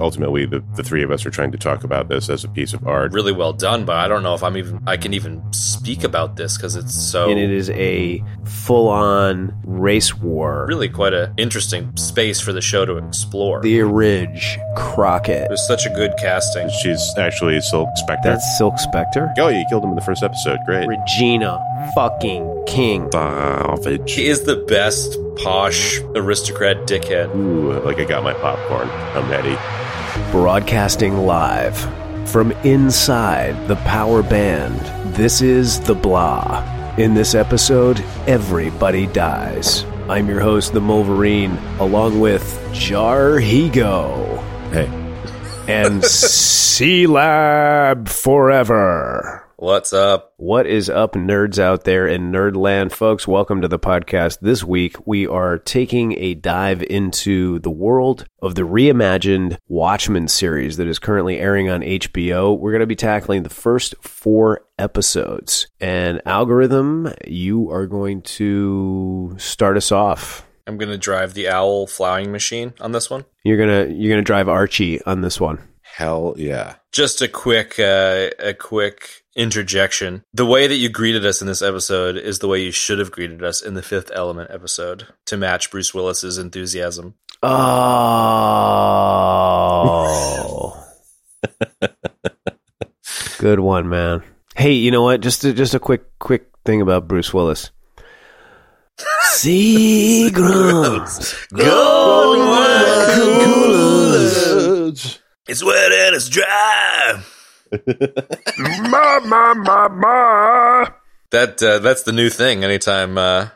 ultimately the, the three of us are trying to talk about this as a piece of art. Really well done, but I don't know if I'm even I can even speak about this because it's so and it is a full-on race war. really quite a interesting space for the show to explore. The Ridge Crockett. it was such a good casting. She's actually Silk Spectre. That's Silk Spectre. oh, you killed him in the first episode. Great. Regina fucking King. Savage. He is the best posh aristocrat dickhead. Ooh, like I got my popcorn. I'm ready. Broadcasting live from inside the power band. This is The Blah. In this episode, everybody dies. I'm your host, the Wolverine, along with Jar Higo Hey. and C Lab Forever. What's up? What is up, nerds out there in Nerdland? Folks, welcome to the podcast. This week, we are taking a dive into the world of the reimagined Watchmen series that is currently airing on HBO. We're going to be tackling the first four episodes. And Algorithm, you are going to start us off. I'm gonna drive the owl flying machine on this one. You're gonna you're gonna drive Archie on this one. Hell yeah. Just a quick, uh, a quick interjection. The way that you greeted us in this episode is the way you should have greeted us in the Fifth Element episode to match Bruce Willis's enthusiasm. Oh. Good one, man. Hey, you know what? Just a, just a quick quick thing about Bruce Willis. Seagrams. It's wet and it's dry. ma ma ma ma. That uh, that's the new thing. Anytime, uh,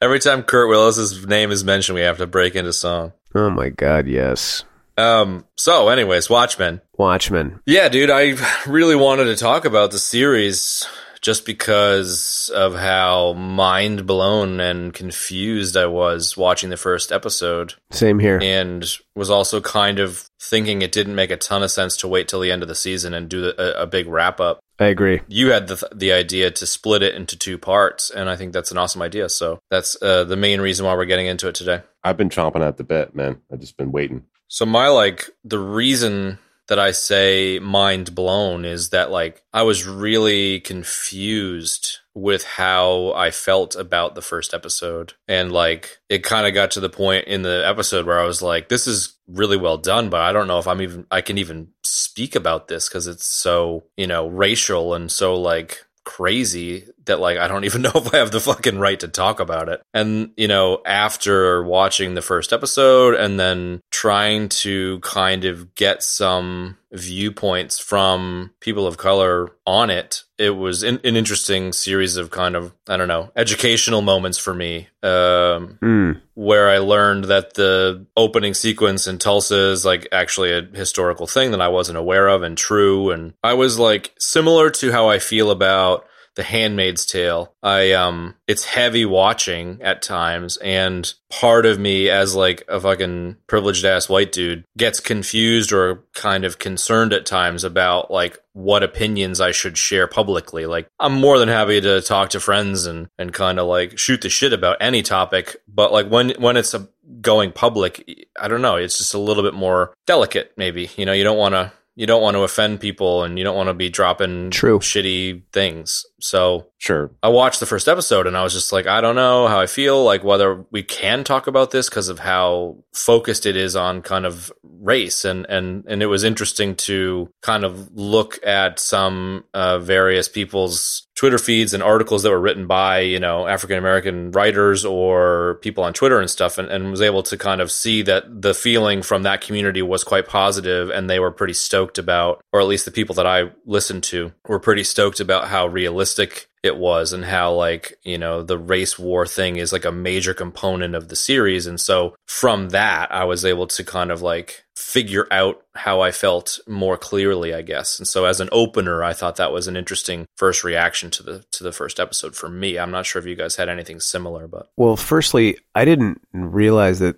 every time Kurt Willis's name is mentioned, we have to break into song. Oh my god, yes. Um. So, anyways, Watchmen. Watchmen. Yeah, dude, I really wanted to talk about the series just because of how mind blown and confused I was watching the first episode Same here. and was also kind of thinking it didn't make a ton of sense to wait till the end of the season and do the, a, a big wrap up. I agree. You had the the idea to split it into two parts, and I think that's an awesome idea. So that's uh, the main reason why we're getting into it today. I've been chomping at the bit, man. I've just been waiting. So my like the reason that I say mind blown is that like I was really confused with how I felt about the first episode. And like it kind of got to the point in the episode where I was like this is really well done but I don't know if I'm even I can even speak about this cuz it's so you know racial and so like crazy that like I don't even know if I have the fucking right to talk about it. And you know, after watching the first episode and then trying to kind of get some viewpoints from people of color on it, it was in, an interesting series of kind of I don't know educational moments for me. Um, Mm. where I learned that the opening sequence in Tulsa is like actually a historical thing that I wasn't aware of and true. And I was like similar to how I feel about the Handmaid's Tale. I um it's heavy watching at times and part of me as like a fucking privileged ass white dude gets confused or kind of concerned at times about like what opinions I should share publicly. Like I'm more than happy to talk to friends and and kind of like shoot the shit about any topic, but like when when it's a going public, I don't know, it's just a little bit more delicate maybe. You know, you don't want to you don't want to offend people and you don't want to be dropping True. shitty things. So Sure. I watched the first episode and I was just like, I don't know how I feel, like whether we can talk about this because of how focused it is on kind of race. And, and, and it was interesting to kind of look at some uh, various people's Twitter feeds and articles that were written by, you know, African American writers or people on Twitter and stuff, and, and was able to kind of see that the feeling from that community was quite positive and they were pretty stoked about, or at least the people that I listened to were pretty stoked about how realistic it was and how like you know the race war thing is like a major component of the series. And so from that i was able to kind of like figure out how i felt more clearly i guess. And so as an opener i thought that was an interesting first reaction to the to the first episode for me. I'm not sure if you guys had anything similar but. Well, firstly, I didn't realize that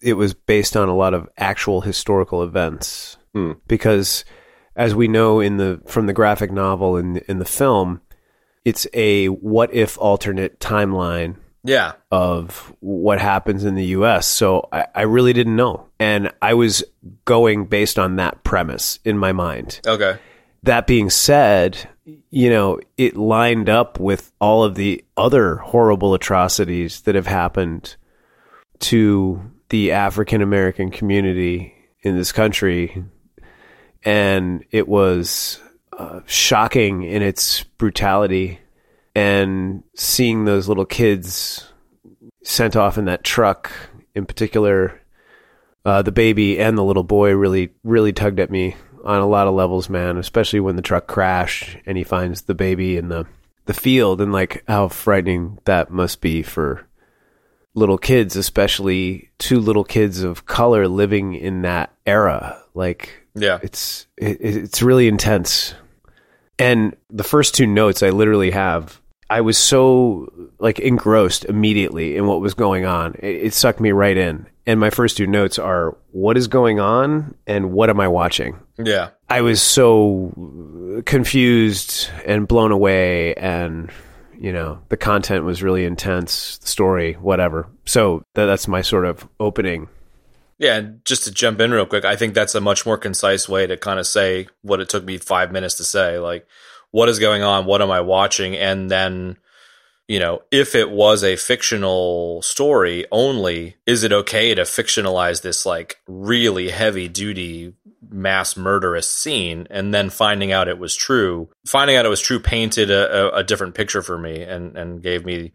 it was based on a lot of actual historical events. Hmm. because, as we know in the from the graphic novel and in the film, it's a what if alternate timeline Yeah. of what happens in the US. So I, I really didn't know. And I was going based on that premise in my mind. Okay. That being said, you know, it lined up with all of the other horrible atrocities that have happened to the African American community in this country. And it was uh, shocking in its brutality. And seeing those little kids sent off in that truck, in particular, uh, the baby and the little boy really, really tugged at me on a lot of levels, man. Especially when the truck crashed and he finds the baby in the the field, and like how frightening that must be for little kids, especially two little kids of color living in that era. Like, Yeah. it's it, it's really intense. And the first two notes I literally have, I was so like engrossed immediately in what was going on. It, it sucked me right in. And my first two notes are what is going on and what am I watching? Yeah. I was so confused and blown away and you know the content was really intense the story whatever so tha- that's my sort of opening Yeah, and just to jump in real quick, I think that's a much more concise way to kind of say what it took me five minutes to say. Like, what is going on? What am I watching? And then, you know, if it was a fictional story only, is it okay to fictionalize this like really heavy duty mass murderous scene and then finding out it was true? Finding out it was true painted a, a, a different picture for me and, and gave me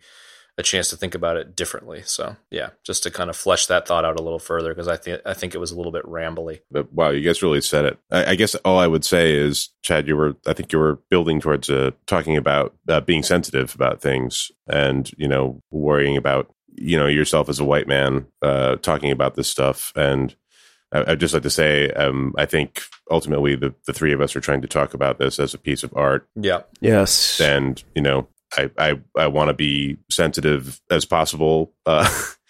a chance to think about it differently. So yeah, just to kind of flesh that thought out a little further because I think I think it was a little bit rambly. But wow, you guys really said it. I, I guess all I would say is, Chad, you were, I think you were building towards uh, talking about uh, being sensitive about things and, you know, worrying about, you know, yourself as a white man uh, talking about this stuff. And I, I'd just like to say, um, I think ultimately the, the three of us are trying to talk about this as a piece of art. Yeah, yes And, you know, I, I, I want to be sensitive as possible. Uh,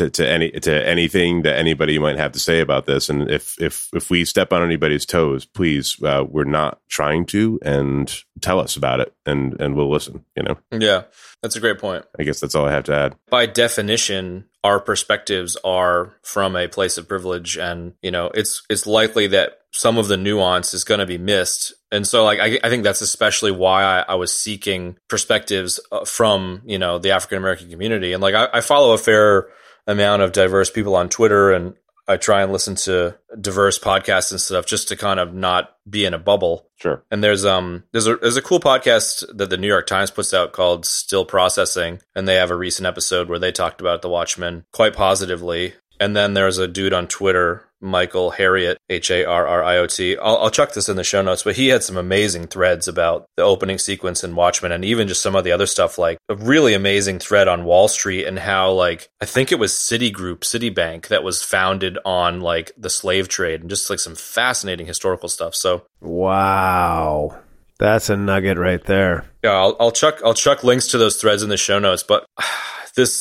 to, to any to anything that anybody might have to say about this. And if if if we step on anybody's toes, please, uh, we're not trying to, and tell us about it, and and we'll listen. You know, yeah, that's a great point. I guess that's all I have to add. By definition, our perspectives are from a place of privilege, and you know, it's it's likely that some of the nuance is going to be missed. And so, like, I, I think that's especially why I, I was seeking perspectives uh, from you know the African American community, and like I, I follow a fair amount of diverse people on Twitter and I try and listen to diverse podcasts and stuff just to kind of not be in a bubble. Sure. And there's um there's a there's a cool podcast that the New York Times puts out called Still Processing, and they have a recent episode where they talked about the Watchmen quite positively. And then there's a dude on Twitter, Michael Harriot, H A R R I O T. I'll, I'll chuck this in the show notes, but he had some amazing threads about the opening sequence in Watchmen and even just some of the other stuff, like a really amazing thread on Wall Street and how, like, I think it was Citigroup, Citibank, that was founded on, like, the slave trade and just, like, some fascinating historical stuff. So, wow that's a nugget right there yeah, I'll, I'll chuck I'll chuck links to those threads in the show notes. But this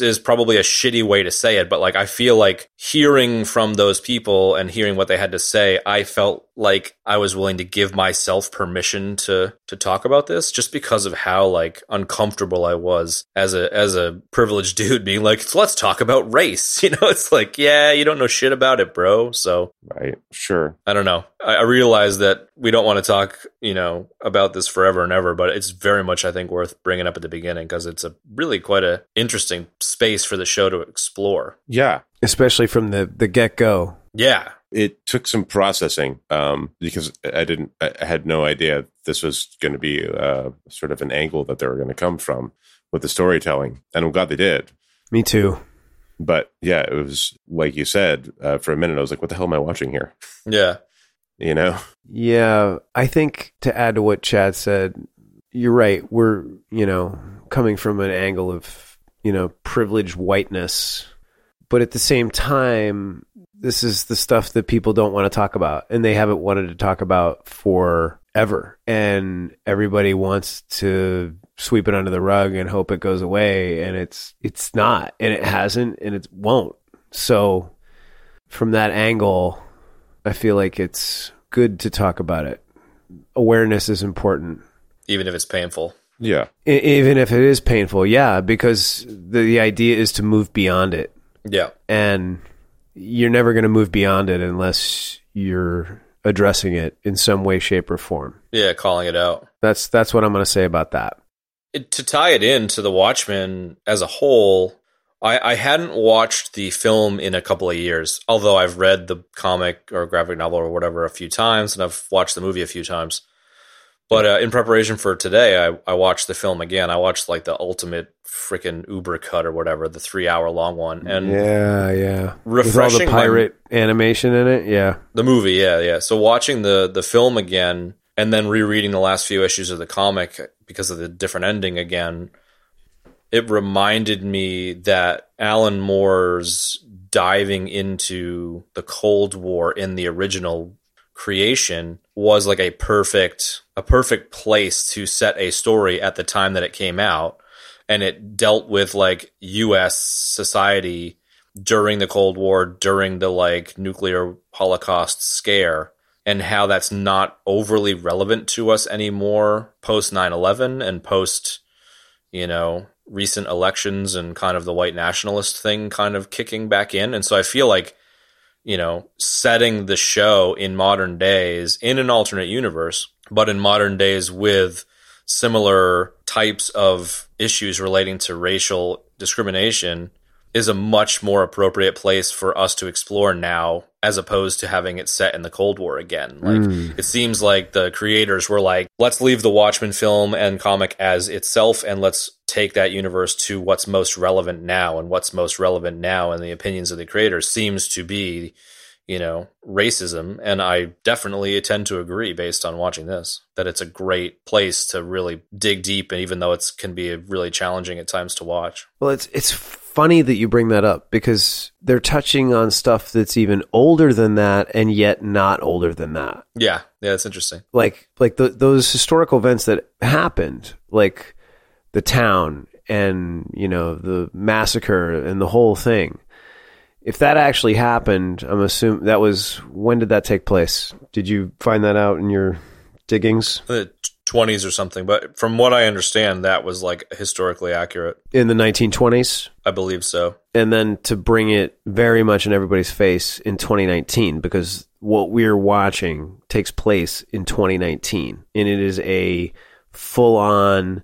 is probably a shitty way to say it, but like I feel like hearing from those people and hearing what they had to say, I felt like I was willing to give myself permission to to talk about this just because of how like uncomfortable I was as a as a privileged dude being like, let's talk about race. You know, it's like, yeah, you don't know shit about it, bro. So Right. Sure. I don't know. I, I realize that we don't want to talk, you know, about this forever and ever, but it's very much, I think, worth bringing up at the beginning because it's a really quite a interesting space for the show to explore. Yeah. especially from the the get-go Yeah, It took some processing um, because I didn't. I I had no idea this was going to be uh, sort of an angle that they were going to come from with the storytelling, and I'm glad they did. me too But yeah, it was like you said. Uh, for a minute, I was like, "What the hell am I watching here?" yeah, You know? Yeah, I think to add to what Chad said, you're right. We're, you know, coming from an angle of, you know, privileged whiteness. But at the same time, this is the stuff that people don't want to talk about and they haven't wanted to talk about forever. And everybody wants to sweep it under the rug and hope it goes away and it's it's not and it hasn't and it won't. So from that angle, I feel like it's good to talk about it. Awareness is important. even if it's painful. Yeah. Even if it is painful. Yeah, because the, the idea is to move beyond it. Yeah. and you're never going to move beyond it unless you're addressing it in some way shape or form Yeah, calling it out. that's that's what i'm going to say about that it, to tie it in to the Watchmen as a whole, I, I hadn't watched the film in a couple of years. Although I've read the comic or graphic novel or whatever a few times, and I've watched the movie a few times. But uh, in preparation for today, I, I watched the film again. I watched like the ultimate freaking Uber cut or whatever, the three hour long one, and yeah yeah with all refreshing the my- pirate animation in it yeah the movie, yeah, yeah. So watching the the film again and then rereading the last few issues of the comic because of the different ending again, it reminded me that Alan Moore's diving into the Cold War in the original creation was like a perfect a perfect place to set a story at the time that it came out and it dealt with like US society during the Cold War, during the like nuclear holocaust scare, and how that's not overly relevant to us anymore post 9 11 and post, you know, recent elections and kind of the white nationalist thing kind of kicking back in. And so I feel like, you know, setting the show in modern days in an alternate universe, but in modern days with similar types of issues relating to racial discrimination is a much more appropriate place for us to explore now as opposed to having it set in the Cold War again. Like hmm. it seems like the creators were like, let's leave the Watchmen film and comic as itself and let's take that universe to what's most relevant now and what's most relevant now in the opinions of the creators seems to be you know, racism. And I definitely tend to agree based on watching this that it's a great place to really dig deep. And even though it can be really challenging at times to watch. well it's it's funny that you bring that up because they're touching on stuff that's even older than that and yet not older than that Yeah. Yeah. It's interesting. like like the, those historical events that happened like the town and you know the massacre and the whole thing if that actually happened i'm assuming that was when did that take place did you find that out in your diggings The 20s or something. But from what I understand, that was like historically accurate. in the 1920s I believe so. and then to bring it very much in everybody's face in 2019 because what we're watching takes place in 2019 and it is a full-on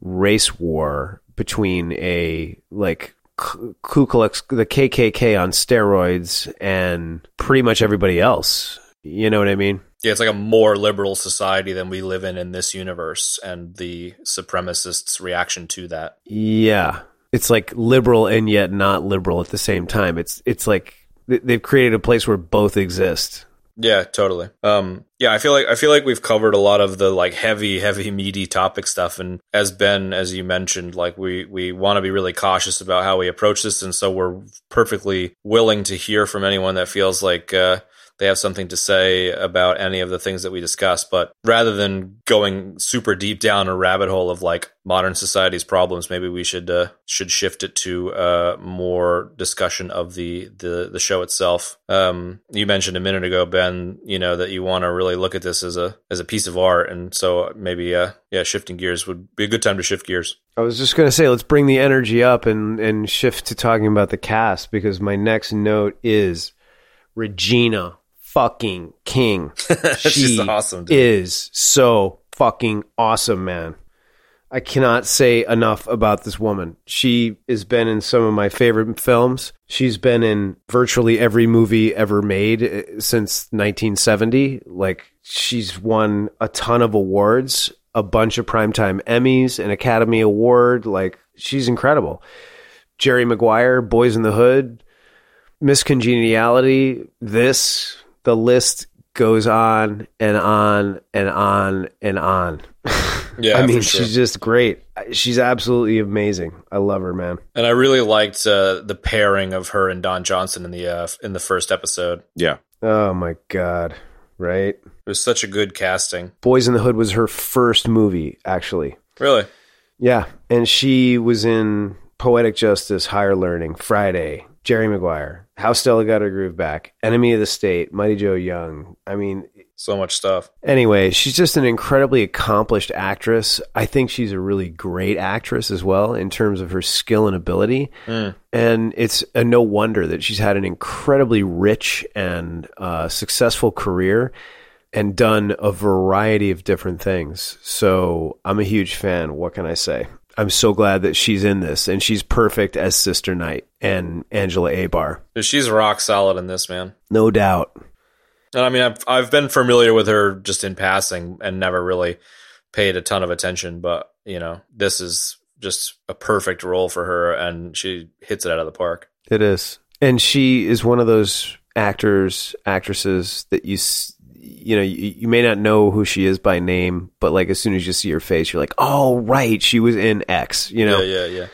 race war between a like Ku Klux the KKK on steroids and pretty much everybody else you know what I mean Yeah, it's like a more liberal society than we live in in this universe, and the supremacists' reaction to that. Yeah, it's like liberal and yet not liberal at the same time. It's it's like they've created a place where both exist. Yeah, totally. Um, yeah, I feel like I feel like we've covered a lot of the like heavy, heavy, meaty topic stuff, and as Ben, as you mentioned, like we we want to be really cautious about how we approach this, and so we're perfectly willing to hear from anyone that feels like uh, they have something to say about any of the things that we discuss. But rather than going super deep down a rabbit hole of like modern society's problems, maybe we should uh, should shift it to uh, more discussion of the the the show itself. Um, you mentioned a minute ago, Ben, you know that you want to really look at this as a as a piece of art, and so maybe uh, yeah, shifting gears would be a good time to shift gears. I was just gonna say, let's bring the energy up and and shift to talking about the cast because my next note is Regina fucking King. She's She awesome. Dude. is so fucking awesome, man. I cannot say enough about this woman. She has been in some of my favorite films. She's been in virtually every movie ever made uh, since 1970. Like, she's won a ton of awards, a bunch of Primetime Emmys, an Academy Award. Like, she's incredible. Jerry Maguire, Boys in the Hood, Miss Congeniality, this, the list goes on and on and on and on. Yeah, I mean, sure. she's just great. She's absolutely amazing. I love her, man. and I really liked uh, the pairing of her and Don Johnson in the uh, in the first episode. Yeah. Oh my god, right? It was such a good casting. Boys in the Hood was her first movie, actually. Really, Yeah, and she was in Poetic Justice, Higher Learning, Friday, Jerry Maguire, How Stella Got Her Groove Back, Enemy of the State, Mighty Joe Young. I mean, So much stuff. Anyway, she's just an incredibly accomplished actress. I think she's a really great actress as well in terms of her skill and ability. Mm. And it's a no wonder that she's had an incredibly rich and uh, successful career and done a variety of different things. So I'm a huge fan. What can I say? I'm so glad that she's in this and she's perfect as Sister Knight and Angela Abar. She's rock solid in this, man. No doubt. And I mean, I've I've been familiar with her just in passing and never really paid a ton of attention. But you know, this is just a perfect role for her, and she hits it out of the park. It is, and she is one of those actors, actresses that you s- you know you, you may not know who she is by name, but like as soon as you see her face, you're like, oh right, she was in X. You know, yeah, yeah, yeah.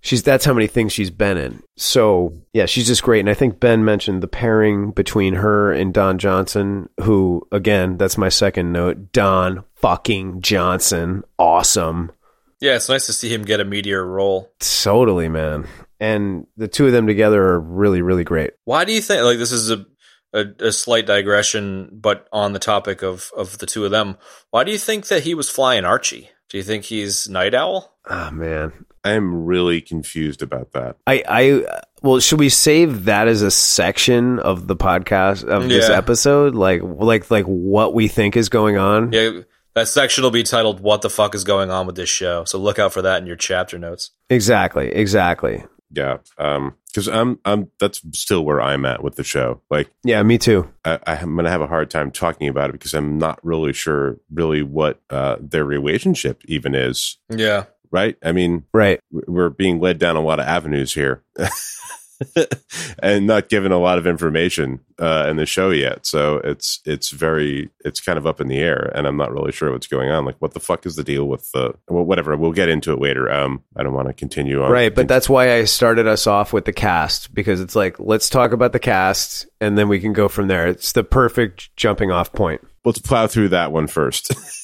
she's that's how many things she's been in. So yeah, she's just great. And I think Ben mentioned the pairing between her and Don Johnson, who again, that's my second note. Don fucking Johnson, awesome. Yeah, it's nice to see him get a meteor role. Totally, man. And the two of them together are really, really great. Why do you think like this is a a, a slight digression, but on the topic of of the two of them? Why do you think that he was flying Archie? Do you think he's Night Owl? Ah, man. I am really confused about that. I, I, well, should we save that as a section of the podcast of this episode? Like, like, like what we think is going on? Yeah, that section will be titled "What the fuck is going on with this show?" So look out for that in your chapter notes. Exactly, exactly. Yeah, um, because I'm I'm that's still where I'm at with the show. Like Yeah, me too. I, I'm gonna have a hard time talking about it because I'm not really sure really what uh, their relationship even is. Yeah, Right? I mean, Right. we're being led down a lot of avenues here. and not given a lot of information uh, in the show yet, so it's it's very it's kind of up in the air, and I'm not really sure what's going on. Like, what the fuck is the deal with the well, whatever? We'll get into it later. Um, I don't want to continue on. Right, but that's why I started us off with the cast because it's like let's talk about the cast and then we can go from there. It's the perfect jumping off point. let's plow through that one first.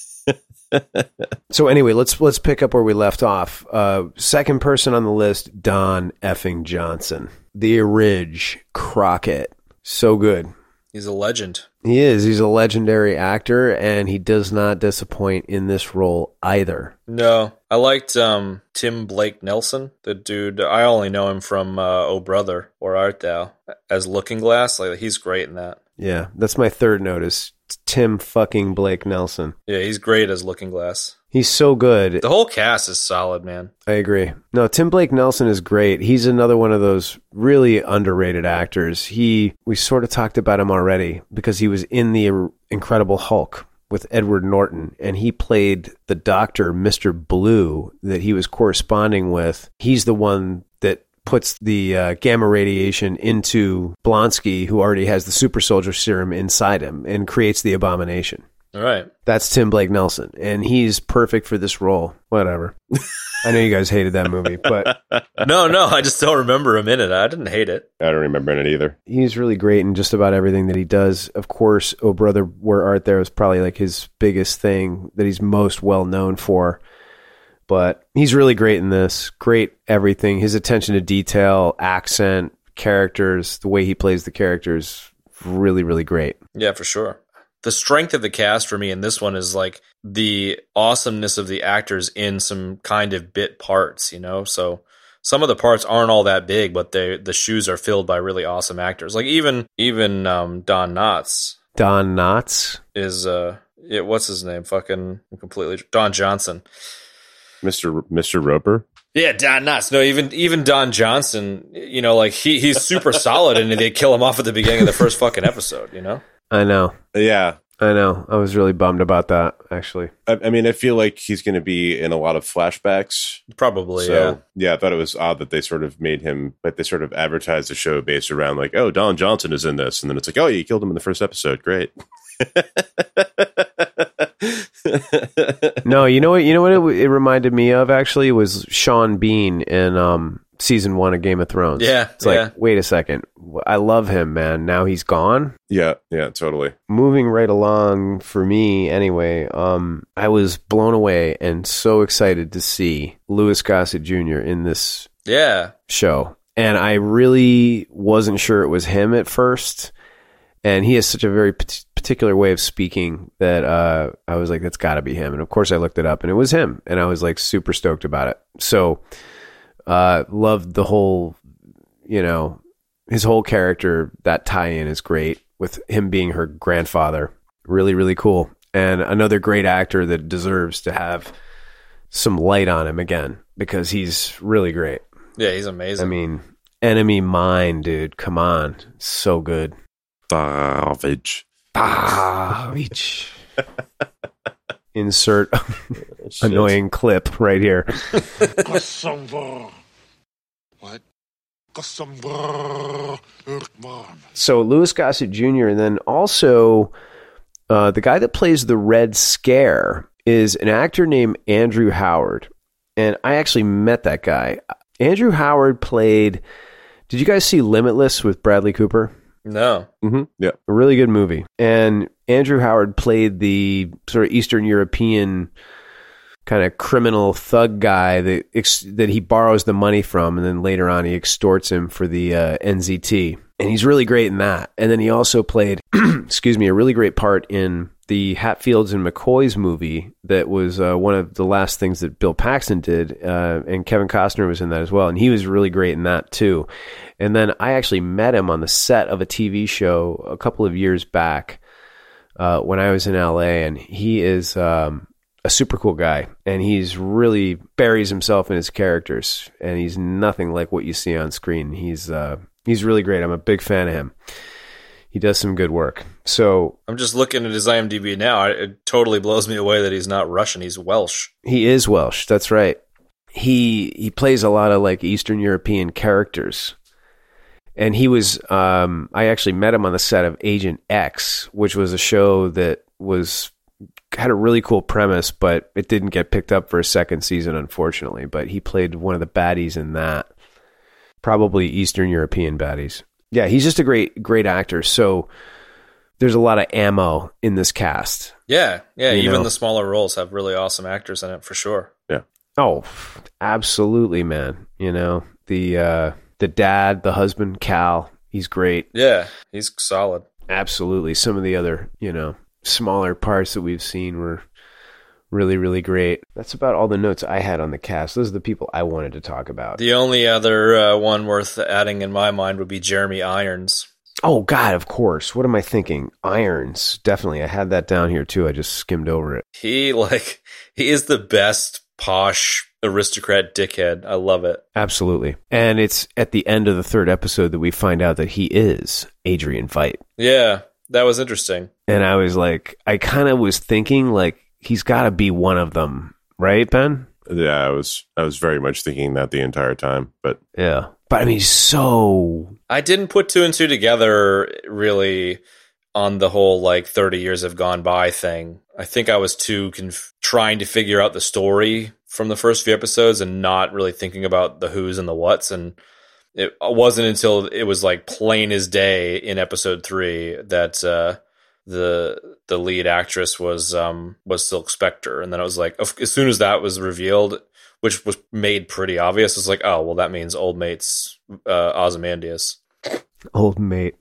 So anyway, let's let's pick up where we left off. Uh, second person on the list, Don effing Johnson, the Ridge Crockett. So good. he's a legend. He is. He's a legendary actor, and he does not disappoint in this role either. No, I liked um, Tim Blake Nelson, the dude. I only know him from uh, Oh Brother Where Art Thou as Looking Glass. Like he's great in that. Yeah, that's my third notice. Tim fucking Blake Nelson. Yeah, he's great as Looking Glass. He's so good. The whole cast is solid, man. I agree. No, Tim Blake Nelson is great. He's another one of those really underrated actors. He we sort of talked about him already because he was in the Incredible Hulk with Edward Norton and he played the doctor Mr. Blue that he was corresponding with. He's the one puts the uh, gamma radiation into Blonsky who already has the super soldier serum inside him and creates the abomination. All right. That's Tim Blake Nelson, and he's perfect for this role. Whatever. I know you guys hated that movie, but No, no, I just don't remember him in it. I didn't hate it. I don't remember it either. he's really great in just about everything that he does. Of course, Oh Brother, Where Art There is probably like his biggest thing that he's most well known for. But he's really great in this. Great everything. His attention to detail, accent, characters, the way he plays the characters, really, really great. Yeah, for sure. The strength of the cast for me in this one is like the awesomeness of the actors in some kind of bit parts, you know? So some of the parts aren't all that big, but they the shoes are filled by really awesome actors. Like even even um, Don Knotts Don Knotts. is uh yeah, what's his name? Fucking completely Don Johnson. Mr. Mr. Roper. Yeah, Don Knotts. No, even even Don Johnson, you know, like he he's super solid and they kill him off at the beginning of the first fucking episode, you know? I know. Yeah. I know. I was really bummed about that, actually. I, I mean, I feel like he's going to be in a lot of flashbacks. Probably, so, yeah. yeah, I thought it was odd that they sort of made him, like they sort of advertised the show based around like, oh, Don Johnson is in this. And then it's like, oh, you killed him in the first episode. Great. No, you know what? You know what it, it reminded me of actually was Sean Bean in um, season one of Game of Thrones. Yeah, it's like, wait a second, I love him, man. Now he's gone. yeah, yeah, totally. Moving right along for me, anyway. Um, I was blown away and so excited to see Louis Gossett Jr. in this Yeah. show. and I really wasn't sure it was him at first. And he has such a very particular way of speaking that uh, I was like, that's got to be him. And of course, I looked it up, and it was him, and I was like super stoked about it. So, uh, loved the whole, you know, his whole character. That tie-in is great with him being her grandfather. Really, really cool, and another great actor that deserves to have some light on him again because he's really great. Yeah, he's amazing. I mean, Enemy Mine, dude. Come on, so good. Savage. Savage. Insert annoying clip right here. what? So Louis Gossett Jr. and then also uh, the guy that plays the Red Scare is an actor named Andrew Howard, and I actually met that guy. Andrew Howard played. Did you guys see Limitless with Bradley Cooper? No. Mm-hmm. Yeah. A really good movie. And Andrew Howard played the sort of Eastern European kind of criminal thug guy that ex- that he borrows the money from, and then later on he extorts him for the uh, NZT. And he's really great in that. And then he also played, excuse me, a really great part in the Hatfields and McCoys movie that was uh, one of the last things that Bill Paxton did, uh, and Kevin Costner was in that as well, and he was really great in that too. And then I actually met him on the set of a TV show a couple of years back uh, when I was in LA, and he is um, a super cool guy, and he's really buries himself in his characters, and he's nothing like what you see on screen. He's uh, he's really great. I'm a big fan of him he does some good work. So I'm just looking at his IMDb now. It totally blows me away that he's not Russian. He's Welsh. He is Welsh. That's right. He he plays a lot of like Eastern European characters. And he was um, I actually met him on the set of Agent X, which was a show that was had a really cool premise, but it didn't get picked up for a second season, unfortunately. But he played one of the baddies in that. Probably Eastern European baddies. Yeah, he's just a great great actor. So there's a lot of ammo in this cast. Yeah, yeah. Even know? the smaller roles have really awesome actors in it for sure. Yeah. Oh, absolutely, man. You know the uh, the dad, the husband, Cal. He's great. Yeah, he's solid. Absolutely. Some of the other, you know, smaller parts that we've seen were really, really great. That's about all the notes I had on the cast. Those are the people I wanted to talk about. The only other uh, one worth adding in my mind would be Jeremy Irons. Oh God, of course. What am I thinking? Irons, definitely. I had that down here too. I just skimmed over it. He like he is the best posh aristocrat dickhead. I love it. Absolutely. And it's at the end of the third episode that we find out that he is Adrian Veidt. Yeah, that was interesting. And I was like, I kind of was thinking like he's got to be one of them, right, Ben? Yeah, I was I was very much thinking that the entire time, but yeah. But I mean, so I didn't put two and two together really on the whole like 30 years have gone by thing. I think I was too conf- trying to figure out the story from the first few episodes and not really thinking about the who's and the what's and it wasn't until it was like plain as day in episode 3 that uh the the lead actress was um was Silk Spectre, and then it was like as soon as that was revealed, which was made pretty obvious, it's like oh well that means old mate's uh, Ozymandias. Old mate,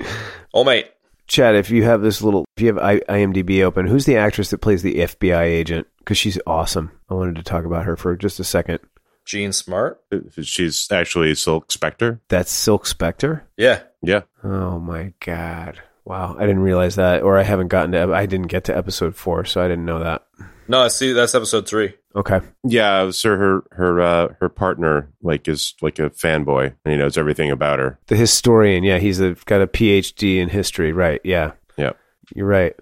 old mate. Chad, if you have this little, if you have I- IMDb open, who's the actress that plays the FBI agent? Because she's awesome. I wanted to talk about her for just a second. Jean Smart. She's actually Silk Spectre. That's Silk Spectre. Yeah, yeah. Oh my god. Wow, I didn't realize that, or I haven't gotten to. I didn't get to episode four, so I didn't know that. No, I see, that's episode three. Okay. Yeah, so her her uh, her partner like is like a fanboy, and he knows everything about her. The historian, yeah, he's a, got a PhD in history, right? Yeah, yeah, you're right.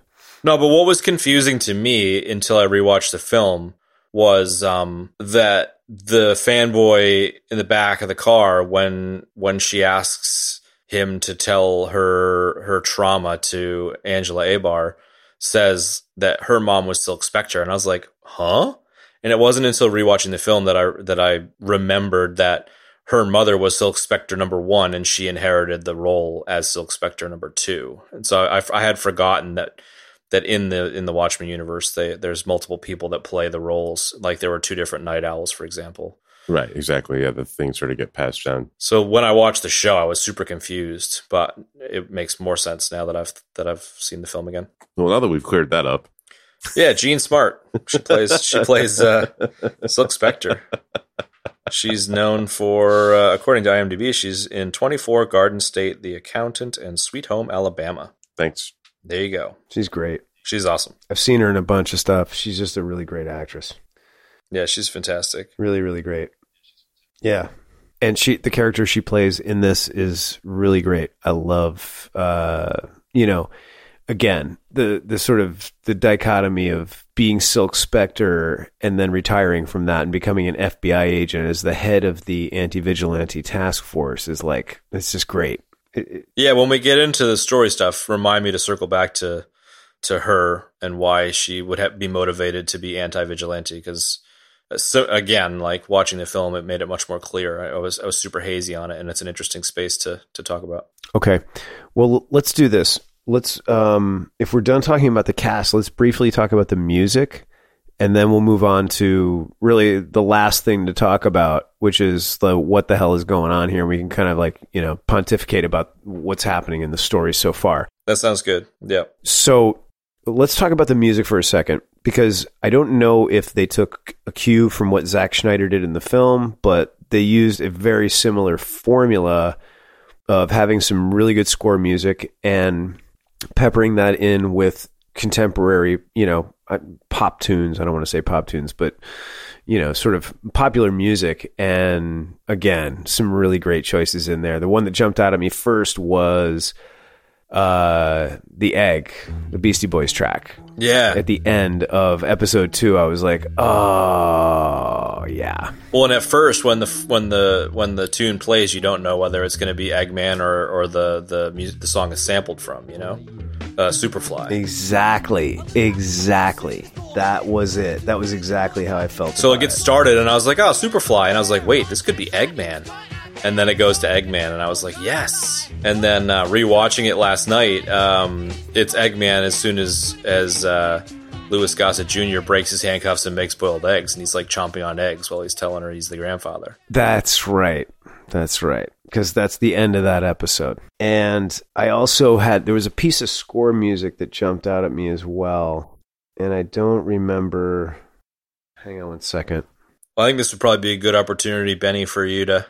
No, but what was confusing to me until I rewatched the film was um, that the fanboy in the back of the car when when she asks him to tell her her trauma to Angela Abar says that her mom was Silk Spectre, and I was like, huh? And it wasn't until rewatching the film that I that I remembered that her mother was Silk Spectre number one, and she inherited the role as Silk Spectre number two. And so I, I had forgotten that that in the in the Watchmen universe, they, there's multiple people that play the roles. Like there were two different Night Owls, for example. Right, exactly. Yeah, the things sort of get passed down. So when I watched the show, I was super confused, but it makes more sense now that I've that I've seen the film again. Well, now that we've cleared that up, Yeah, Jean Smart. She plays she plays uh, Silk Spectre. She's known for, uh, according to IMDb, she's in 24 Garden State, The Accountant, and Sweet Home Alabama. thanks. There you go. She's great. She's awesome. I've seen her in a bunch of stuff. She's just a really great actress. Yeah, she's fantastic. Really, really great. Yeah. And she the character she plays in this is really great. I love uh you know, again, the the sort of the dichotomy of being Silk Spectre and then retiring from that and becoming an FBI agent as the head of the anti-vigilante task force is like it's just great. It- it- Yeah, when we get into the story stuff, remind me to circle back to to her and why she would have, be motivated to be anti-vigilante because so again, like watching the film, it made it much more clear. I, was I was super hazy on it, and it's an interesting space to to talk about. Okay. Well, let's do this. Let's um if we're done talking about the cast, let's briefly talk about the music and then we'll move on to really the last thing to talk about, which is the what the hell is going on here. We can kind of like, you know, pontificate about what's happening in the story so far. That sounds good. Yeah. So, let's talk about the music for a second because I don't know if they took a cue from what Zack Snyder did in the film, but they used a very similar formula of having some really good score music and peppering that in with contemporary, you know, uh, pop tunes. I don't want to say pop tunes, but you know, sort of popular music. And again, some really great choices in there. The one that jumped out at me first was uh the egg the beastie boys track Yeah. at the end of episode two i was like oh yeah Well, and at first, when the when the when the tune plays, you don't know whether it's going to be Eggman or or the the music the song is sampled from. You know, uh, Superfly. exactly exactly that was it that was exactly how i felt So it gets started, and I was like, "Oh, Superfly," and I was like, "Wait, this could be Eggman." And then it goes to Eggman, and I was like, "Yes!" And then uh, rewatching it last night, um, it's Eggman as soon as as uh, Louis Gossett Jr. breaks his handcuffs and makes boiled eggs, and he's like chomping on eggs while he's telling her he's the grandfather. That's right. That's right. Because that's the end of that episode. And I also had, there was a piece of score music that jumped out at me as well. And I don't remember. Hang on one second. Well, I think this would probably be a good opportunity, Benny, for you to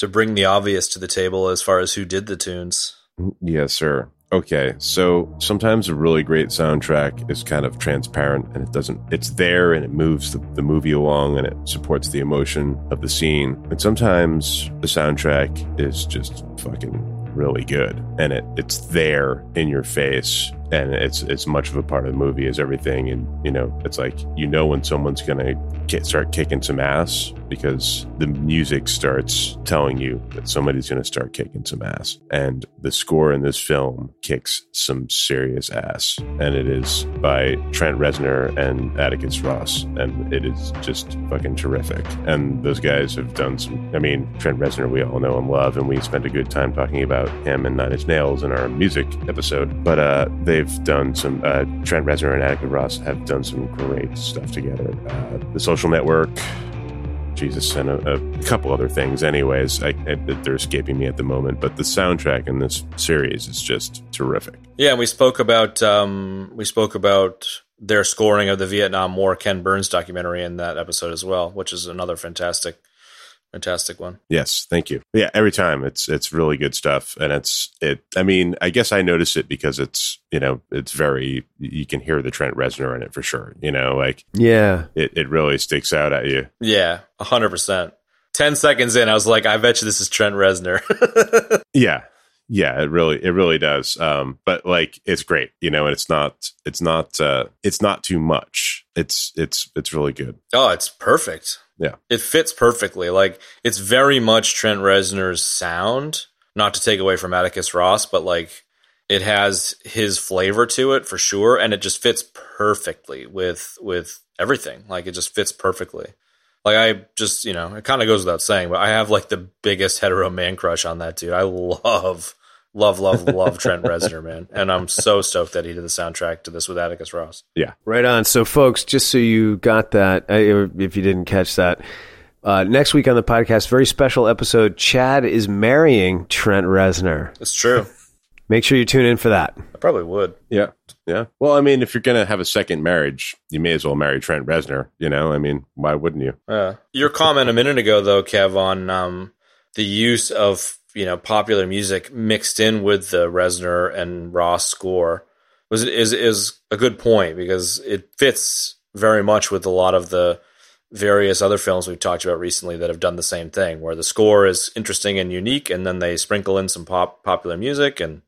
to bring the obvious to the table as far as who did the tunes. Mm, yes, sir. Okay, so sometimes a really great soundtrack is kind of transparent and it doesn't, it's there and it moves the, the movie along and it supports the emotion of the scene. And sometimes the soundtrack is just fucking really good and it, it's there in your face and it's it's much of a part of the movie as everything and you know it's like you know when someone's gonna start kicking some ass because the music starts telling you that somebody's gonna start kicking some ass. And the score in this film kicks some serious ass. And it is by Trent Reznor and Atticus Ross. And it is just fucking terrific. And those guys have done some I mean Trent Reznor we all know and love and we spent a good time talking about him and Nine Inch Nails in our music episode. But uh they've done some uh Trent Reznor and Atticus Ross have done some great stuff together. Uh, the social network Jesus, and a, a couple other things. Anyways, I, I, they're escaping me at the moment, but the soundtrack in this series is just terrific. Yeah, and we spoke about um, we spoke about their scoring of the Vietnam War Ken Burns documentary in that episode as well, which is another fantastic, fantastic one. Yes, thank you. Yeah, every time it's it's really good stuff, and it's it. I mean, I guess I notice it because it's you know it's very you can hear the Trent Reznor in it for sure. You know, like Yeah. it it really sticks out at you. Yeah, hundred percent. Ten seconds in, I was like, I bet you this is Trent Reznor. Yeah. Yeah, it really it really does. Um but like it's great, you know, and it's not it's not uh it's not too much. It's it's it's really good. oh, it's perfect. Yeah. it fits perfectly. Like it's very much Trent Reznor's sound. Not to take away from Atticus Ross, but like it has his flavor to it for sure, and it just fits perfectly with with everything. Like it just fits perfectly. Like I just you know it kind of goes without saying, but I have like the biggest hetero man crush on that dude. I love. Love, love, love Trent Reznor, man, and I'm so stoked that he did the soundtrack to this with Atticus Ross. Yeah. Right on. So, folks, just so you got that, if you didn't catch that, Uh, next week on the podcast, very special episode. Chad is marrying Trent Reznor. It's true. Make sure you tune in for that. I probably would. Yeah. Yeah. Well, I mean, if you're going to have a second marriage, you may as well marry Trent Reznor. You know, I mean, why wouldn't you? Yeah. Your comment a minute ago, though, Kev, on um, the use of you know popular music mixed in with the Reznor and Ross score was is is a good point because it fits very much with a lot of the various other films we've talked about recently that have done the same thing, where the score is interesting and unique, and then they sprinkle in some pop popular music and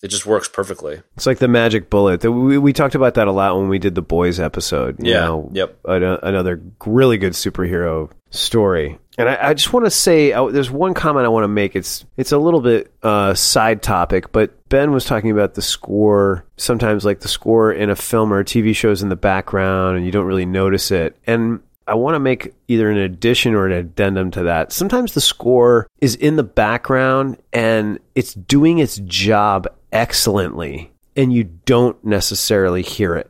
it just works perfectly. It's like the magic bullet. We, we talked about that a lot when we did the boys episode. You Yeah. know, Yep. an- another really good superhero story. And I, I just want to say, there's one comment I want to make. It's it's a little bit uh, side topic, but Ben was talking about the score. Sometimes, like the score in a film or a TV show is in the background, and you don't really notice it. And I want to make either an addition or an addendum to that. Sometimes the score is in the background and it's doing its job excellently, and you don't necessarily hear it.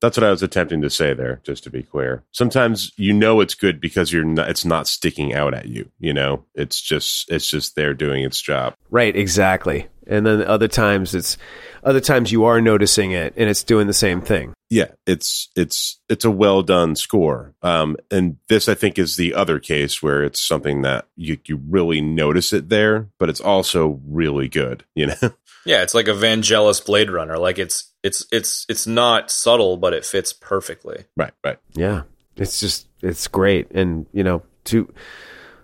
That's what I was attempting to say there, just to be clear. Sometimes you know it's good because you're not, it's not sticking out at you. You know, it's just it's just there doing its job. Right, exactly. And then other times it's other times you are noticing it and it's doing the same thing. Yeah, it's it's it's a well done score. Um, and this I think is the other case where it's something that you you really notice it there, but it's also really good. You know, Yeah, it's like a Vangelis Blade Runner. Like it's it's it's it's not subtle, but it fits perfectly. right, right. Yeah. It's just it's great. And, you know, to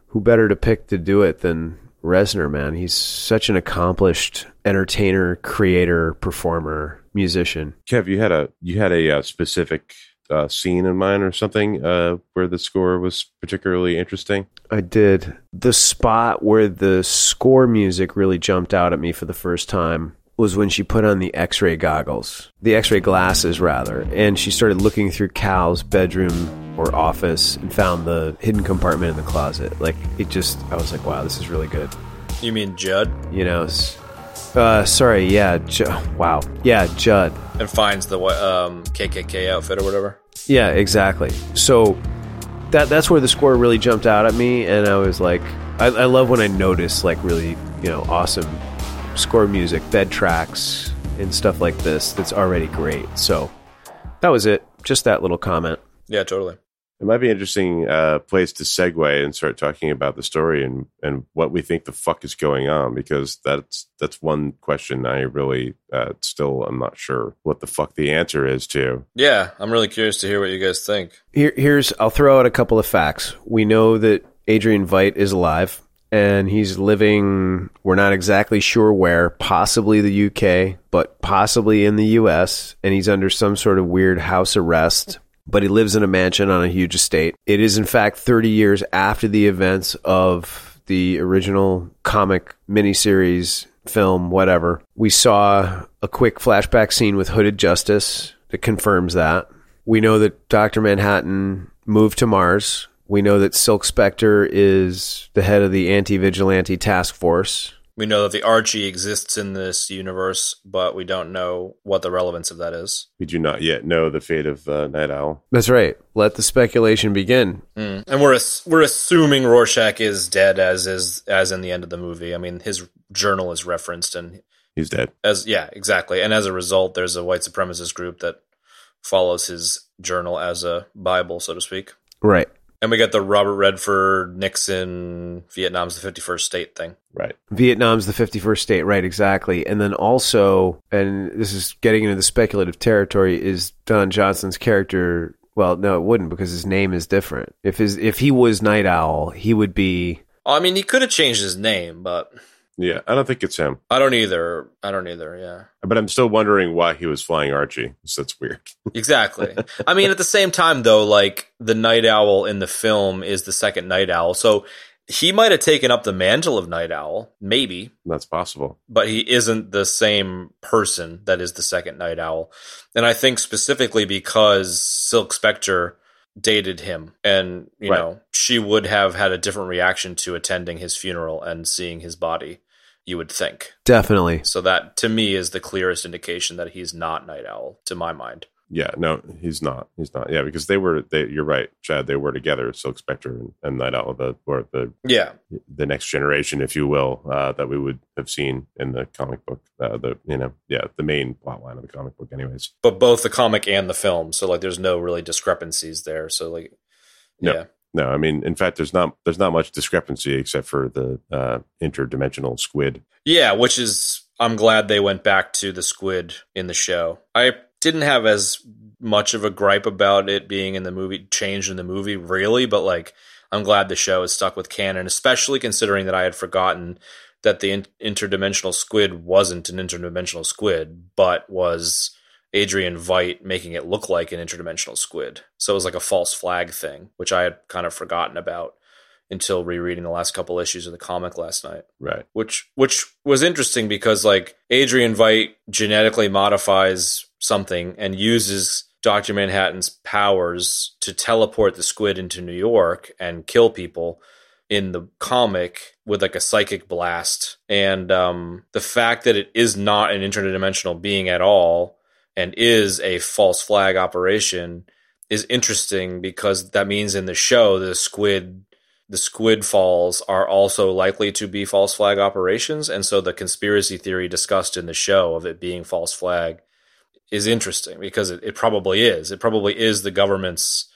who better to pick to do it than Reznor, man. He's such an accomplished entertainer, creator, performer, musician. Kev, you had a you had a uh, specific uh, scene in mind or something uh, where the score was particularly interesting. I did. The spot where the score music really jumped out at me for the first time was when she put on the x ray goggles, the x ray glasses, rather, and she started looking through Cal's bedroom or office and found the hidden compartment in the closet. Like, it just, I was like, wow, this is really good. You mean Judd? You know, s- uh, sorry, yeah, Ju- wow. Yeah, Judd. And finds the um, KKK outfit or whatever. Yeah, exactly. So that that's where the score really jumped out at me, and I was like, I, I love when I notice like really you know awesome score music, bed tracks, and stuff like this. That's already great. So that was it. Just that little comment. Yeah, totally. It might be an interesting uh, place to segue and start talking about the story and, and what we think the fuck is going on because that's that's one question I really uh, still I'm not sure what the fuck the answer is to. Yeah, I'm really curious to hear what you guys think. Here, here's I'll throw out a couple of facts. We know that Adrian Veidt is alive and he's living we're not exactly sure where, possibly the UK, but possibly in the US, and he's under some sort of weird house arrest. But he lives in a mansion on a huge estate. It is in fact 30 years after the events of the original comic miniseries film whatever. We saw a quick flashback scene with Hooded Justice that confirms that. We know that Dr. Manhattan moved to Mars. We know that Silk Spectre is the head of the anti vigilante task force. We know that the Archie exists in this universe, but we don't know what the relevance of that is. We do not yet know the fate of uh, Night Owl. That's right. Let the speculation begin. Mm. And we're ass- we're assuming Rorschach is dead as is as in the end of the movie. I mean, his journal is referenced, and He's dead. as yeah, exactly. And as a result, there's a white supremacist group that follows his journal as a bible, so to speak. Right. And we got the Robert Redford Nixon Vietnam's the 51st state thing. Right. Vietnam's the 51st state, right, exactly. And then also, and this is getting into the speculative territory, is Don Johnson's character. Well, no, it wouldn't because his name is different. If his if he was Night Owl, he would be I mean, he could have changed his name, but Yeah, I don't think it's him. I don't either. I don't either. Yeah. But I'm still wondering why he was flying Archie. So that's weird. Exactly. I mean, at the same time, though, like the Night Owl in the film is the second Night Owl, so he might have taken up the mantle of Night Owl, maybe, That's possible. but he isn't the same person that is the second Night Owl. And I think specifically because Silk Spectre dated him, and you Right. know, she would have had a different reaction to attending his funeral and seeing his body. You would think. definitely So that to me is the clearest indication that he's not Night Owl, to my mind. Yeah, no, he's not. He's not. Yeah, because they were. They, you're right, Chad. They were together, Silk Spectre and, and Night Owl, the or the Yeah, the next generation, if you will, uh, that we would have seen in the comic book. Uh, the you know, yeah, the main plot line of the comic book, anyways. but both the comic and the film, so like there's no really discrepancies there. So like, No. yeah, No, I mean, in fact, there's not there's not much discrepancy except for the uh, interdimensional squid. yeah, which is I'm glad they went back to the squid in the show. I didn't have as much of a gripe about it being in the movie, changed in the movie, really, but like I'm glad the show is stuck with canon, especially considering that I had forgotten that the in- interdimensional squid wasn't an interdimensional squid, but was Adrian Veidt making it look like an interdimensional squid. So it was like a false flag thing, which I had kind of forgotten about until rereading the last couple issues of the comic last night Right. which which was interesting because like Adrian Veidt genetically modifies something and uses Dr. Manhattan's powers to teleport the squid into New York and kill people in the comic with like a psychic blast and um the fact that it is not an interdimensional being at all and is a false flag operation is interesting because that means in the show the squid the squid falls are also likely to be false flag operations. And so the conspiracy theory discussed in the show of it being false flag is interesting because it, it probably is. It probably is the government's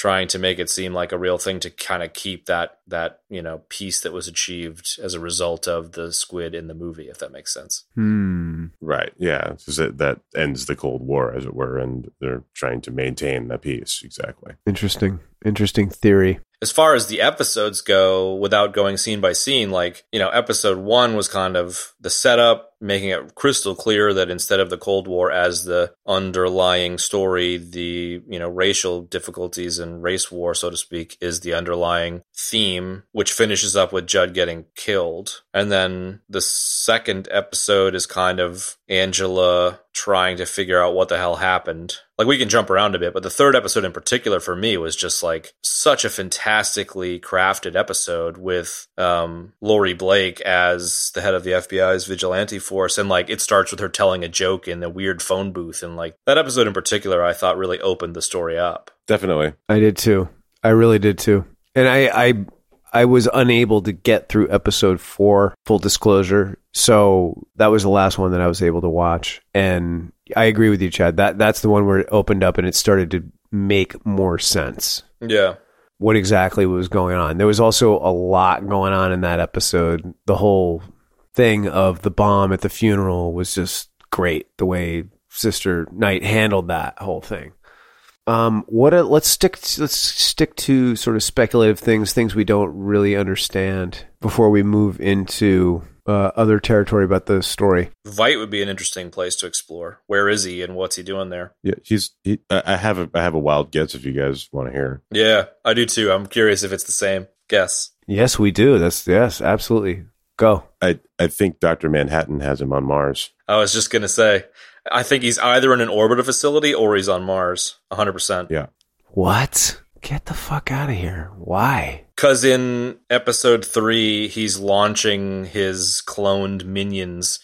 trying to make it seem like a real thing to kind of keep that that you know peace that was achieved as a result of the squid in the movie if that makes sense Hmm. Right. Yeah. Because that ends the Cold War, as it were, and they're trying to maintain that peace. Exactly. Interesting. Interesting theory. as far as the episodes go, without going scene by scene, like, you know, episode one was kind of the setup, making it crystal clear that instead of the Cold War as the underlying story, the, you know, racial difficulties and race war, so to speak, is the underlying theme, which finishes up with Judd getting killed. And then the second episode is kind of Angela trying to figure out what the hell happened. Like we can jump around a bit, but the third episode in particular for me was just like such a fantastically crafted episode with um Lori Blake as the head of the FBI's vigilante force and like it starts with her telling a joke in the weird phone booth and like that episode in particular I thought really opened the story up. Definitely. I did too. I really did too. And I, I, I was unable to get through episode four. Full disclosure. So that was the last one that I was able to watch. And I agree with you, Chad. That that's the one where it opened up and it started to make more sense. Yeah. What exactly was going on? There was also a lot going on in that episode. The whole thing of the bomb at the funeral was just great. The way Sister Night handled that whole thing. Um, what? A, let's stick. Let's stick to sort of speculative things, things we don't really understand, before we move into uh, other territory about the story. Veidt would be an interesting place to explore. Where is he and what's he doing there? Yeah. He's. He, I I have a. I have a wild guess if you guys want to hear. Yeah, I do too. I'm curious if it's the same. Guess. Yes, we do. That's yes, absolutely. Go. I. I think Doctor Manhattan has him on Mars. I was just gonna say, I think he's either in an orbital facility or he's on Mars. 100. percent Yeah. What? Get the fuck out of here. Why? Because in episode three, he's launching his cloned minions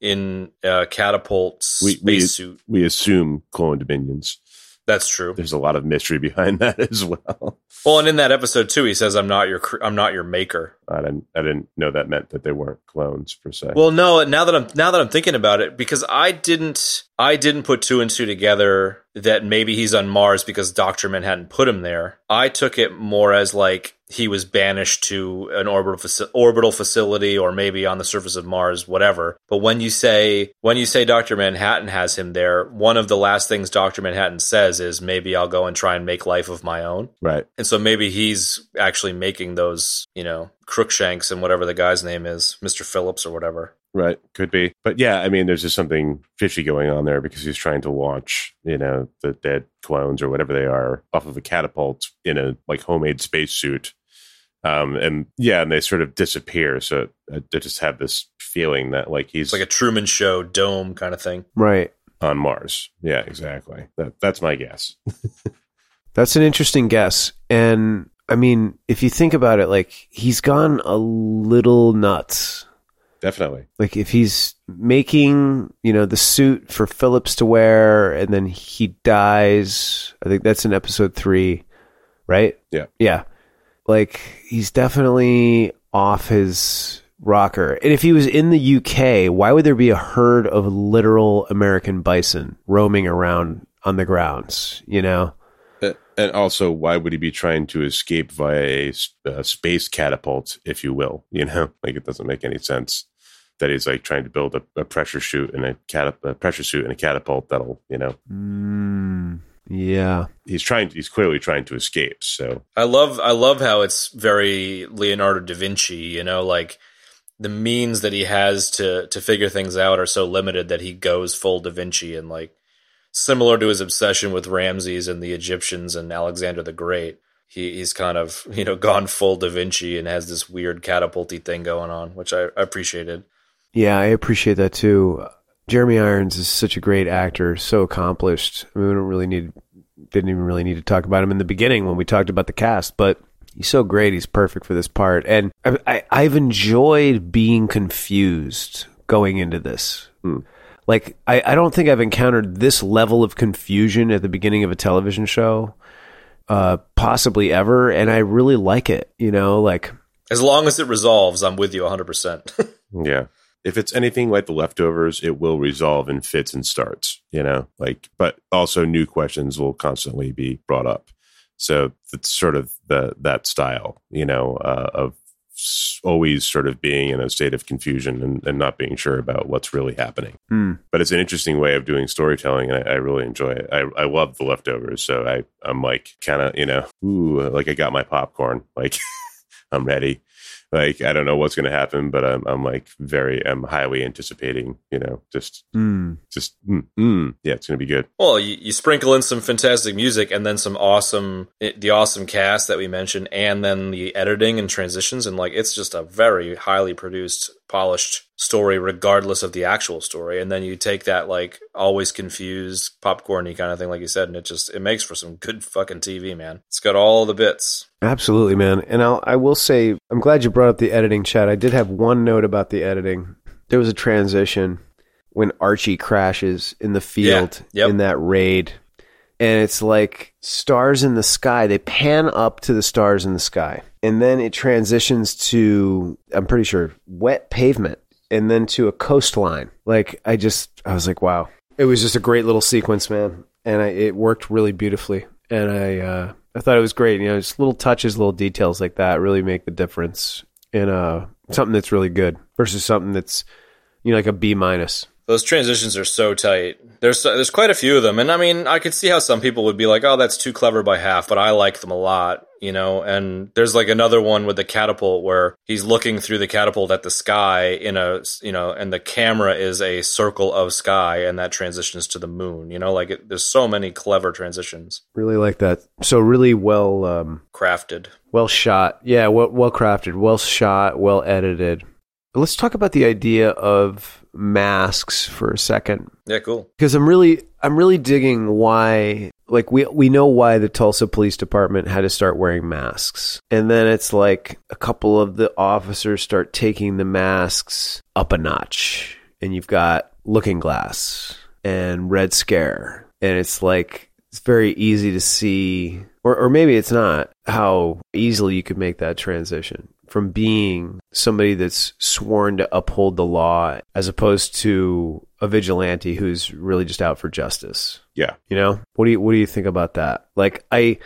in a catapult We- we- spacesuit. We assume cloned dominions. That's true. There's a lot of mystery behind that as well. Well, and in that episode too, he says, "I'm not your, I'm not your maker." I didn't. I didn't know that meant that they weren't clones per se. Well, no. Now that I'm now that I'm thinking about it, because I didn't I didn't put two and two together that maybe he's on Mars because Doctor Manhattan put him there. I took it more as like he was banished to an orbital faci- orbital facility or maybe on the surface of Mars, whatever. But when you say when you say Doctor Manhattan has him there, one of the last things Doctor Manhattan says is maybe I'll go and try and make life of my own. right. And so maybe he's actually making those, you know, Crookshanks and whatever the guy's name is, Mr. Phillips or whatever. Right. Could be. But yeah, I mean, there's just something fishy going on there because he's trying to launch, you know, the dead clones or whatever they are off of a catapult in a like homemade spacesuit. Um, and yeah, and they sort of disappear. So I, I just have this feeling that like he's It's like a Truman Show dome kind of thing. Right. on Mars. Yeah, exactly. That, that's my guess. That's an interesting guess. And I mean, if you think about it, like he's gone a little nuts definitely. Like if he's making, you know, the suit for Phillips to wear and then he dies, I think that's in episode 3, right? Yeah. Yeah. Like he's definitely off his rocker. And if he was in the UK, why would there be a herd of literal American bison roaming around on the grounds, you know? And also, why would he be trying to escape via a uh, space catapult, if you will? You know, like it doesn't make any sense that he's like trying to build a, a pressure suit and a, catap- a pressure suit and a catapult that'll, you know, Mm, yeah. he's trying. He's clearly trying to escape. So I love I love how it's very Leonardo da Vinci, you know, like the means that he has to to figure things out are so limited that he goes full da Vinci and like similar to his obsession with Ramses and the Egyptians and Alexander the Great. He he's kind of, you know, gone full da Vinci and has this weird catapulty thing going on, which I, I appreciated. Yeah, I appreciate that too. Jeremy Irons is such a great actor, so accomplished. I mean, we don't really need, didn't even really need to talk about him in the beginning when we talked about the cast, but he's so great. He's perfect for this part. And I, I, I've enjoyed being confused going into this. Hmm. Like, I, I don't think I've encountered this level of confusion at the beginning of a television show, uh, possibly ever. And I really like it, you know, like, As long as it resolves, I'm with you 100%. yeah, if it's anything like the leftovers, it will resolve in fits and starts. You know, like, but also new questions will constantly be brought up. So it's sort of the that style, you know, uh, of always sort of being in a state of confusion and, and not being sure about what's really happening. hmm. But it's an interesting way of doing storytelling, and I, I really enjoy it. I, I love the leftovers, so I I'm like kind of you know, ooh, like I got my popcorn, like I'm ready. Like I don't know what's going to happen, but I'm I'm like very I'm highly anticipating. You know, just Mm. just mm, mm, yeah, it's going to be good. Well, you, you sprinkle in some fantastic music and then some awesome, the awesome cast that we mentioned, and then the editing and transitions, and like it's just a very highly produced, polished story, regardless of the actual story. And then you take that like always confused, popcorny kind of thing, like you said, and it just it makes for some good fucking TV, man. It's got all the bits. Absolutely, man. And I'll, I will say, I'm glad you brought up the editing chat. I did have one note about the editing. There was a transition when Archie crashes in the field Yeah, yep. in that raid. And it's like stars in the sky. They pan up to the stars in the sky. And then it transitions to, I'm pretty sure, wet pavement and then to a coastline. Like, I just, I was like, wow. It was just a great little sequence, man. And I, it worked really beautifully. And I, uh, I thought it was great. You know, just little touches, little details like that really make the difference in uh, something that's really good versus something that's, you know, like a B minus. Those transitions are so tight. There's there's quite a few of them, and I mean, I could see how some people would be like, "Oh, that's too clever by half," but I like them a lot, you know. And there's like another one with the catapult where he's looking through the catapult at the sky in a, you know, and the camera is a circle of sky, and that transitions to the moon. You know, like it, there's so many clever transitions Really like that. So really well, um, crafted. well shot. Yeah, well, well crafted, well shot, well edited. Let's talk about the idea of masks for a second. Yeah, cool. because I'm really I'm really digging why like we we know why the Tulsa Police Department had to start wearing masks. And then it's like a couple of the officers start taking the masks up a notch. And you've got Looking Glass and Red Scare. And it's like it's very easy to see or or maybe it's not how easily you could make that transition from being somebody that's sworn to uphold the law as opposed to a vigilante who's really just out for justice. Yeah, You know, what do you what do you think about that? Like, I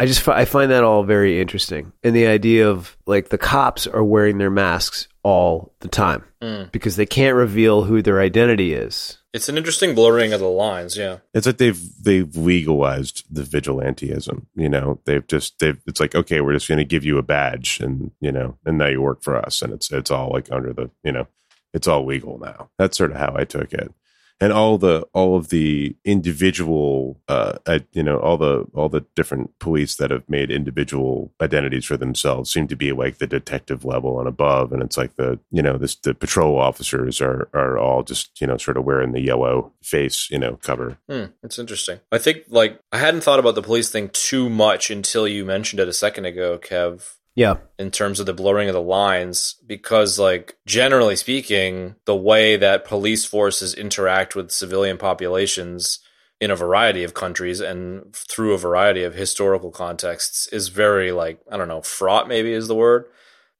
I just I find that all very interesting, and the idea of like the cops are wearing their masks all the time Mm. because they can't reveal who their identity is. It's an interesting blurring of the lines. Yeah. it's like they've they've legalized the vigilanteism. You know, they've just they've it's like okay, we're just going to give you a badge, and you know, and now you work for us, and it's it's all like under the you know, it's all legal now. That's sort of how I took it. And all the all of the individual, uh, I, you know, all the all the different police that have made individual identities for themselves seem to be like the detective level and above. And it's like the you know this the patrol officers are are all just you know sort of wearing the yellow face you know cover. Hmm, it's interesting. I think like I hadn't thought about the police thing too much until you mentioned it a second ago, Kev. Yeah. in terms of the blurring of the lines because like generally speaking the way that police forces interact with civilian populations in a variety of countries and through a variety of historical contexts is very like i don't know fraught maybe is the word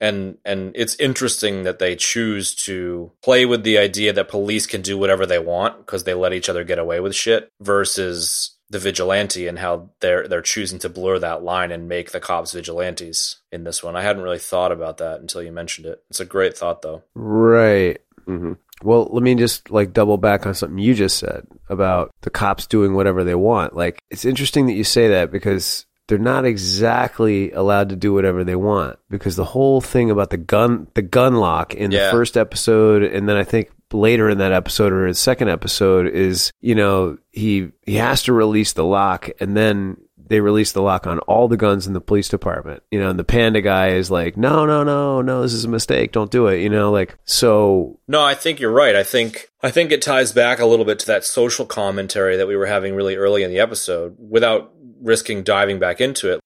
and and it's interesting that they choose to play with the idea that police can do whatever they want because they let each other get away with shit versus the vigilante and how they're they're choosing to blur that line and make the cops vigilantes in this one. I hadn't really thought about that until you mentioned it. It's a great thought though. Right. hmm Well, let me just like double back on something you just said about the cops doing whatever they want. Like, it's interesting that you say that because they're not exactly allowed to do whatever they want because the whole thing about the gun, the gun lock in Yeah. the first episode, and then I think later in that episode or his second episode is, you know, he he has to release the lock, and then they release the lock on all the guns in the police department. You know, and the panda guy is like, no, no, no, no, this is a mistake. Don't do it. You know, like so. No, I think you're right. I think I think it ties back a little bit to that social commentary that we were having really early in the episode without risking diving back into it.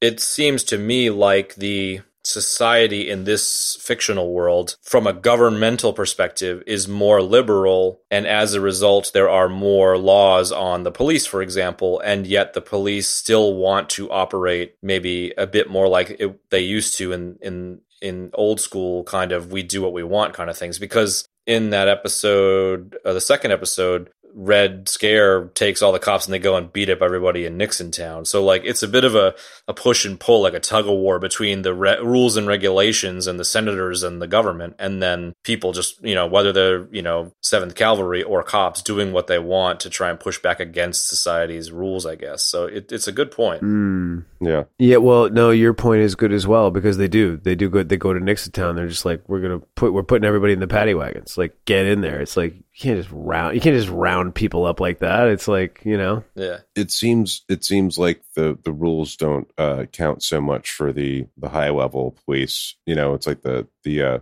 It seems to me like the society in this fictional world from a governmental perspective is more liberal and as a result there are more laws on the police for example and yet the police still want to operate maybe a bit more like it, they used to in in in old school kind of we do what we want kind of things because in that episode uh, the second episode red scare takes all the cops and they go and beat up everybody in nixon town so like it's a bit of a, a push and pull like a tug of war between the re- rules and regulations and the senators and the government and then people just you know whether they're you know seventh cavalry or cops doing what they want to try and push back against society's rules i guess so it, it's a good point Mm. Yeah. Yeah, well, no, your point is good as well because they do. They do good. They go to Nixon Town. They're just like, we're gonna put, we're putting everybody in the paddy wagons. Like, get in there. It's like you can't just round, you can't just round people up like that. It's like you know, yeah It seems it seems like the the rules don't uh, count so much for the the high level police. You know, it's like the the uh,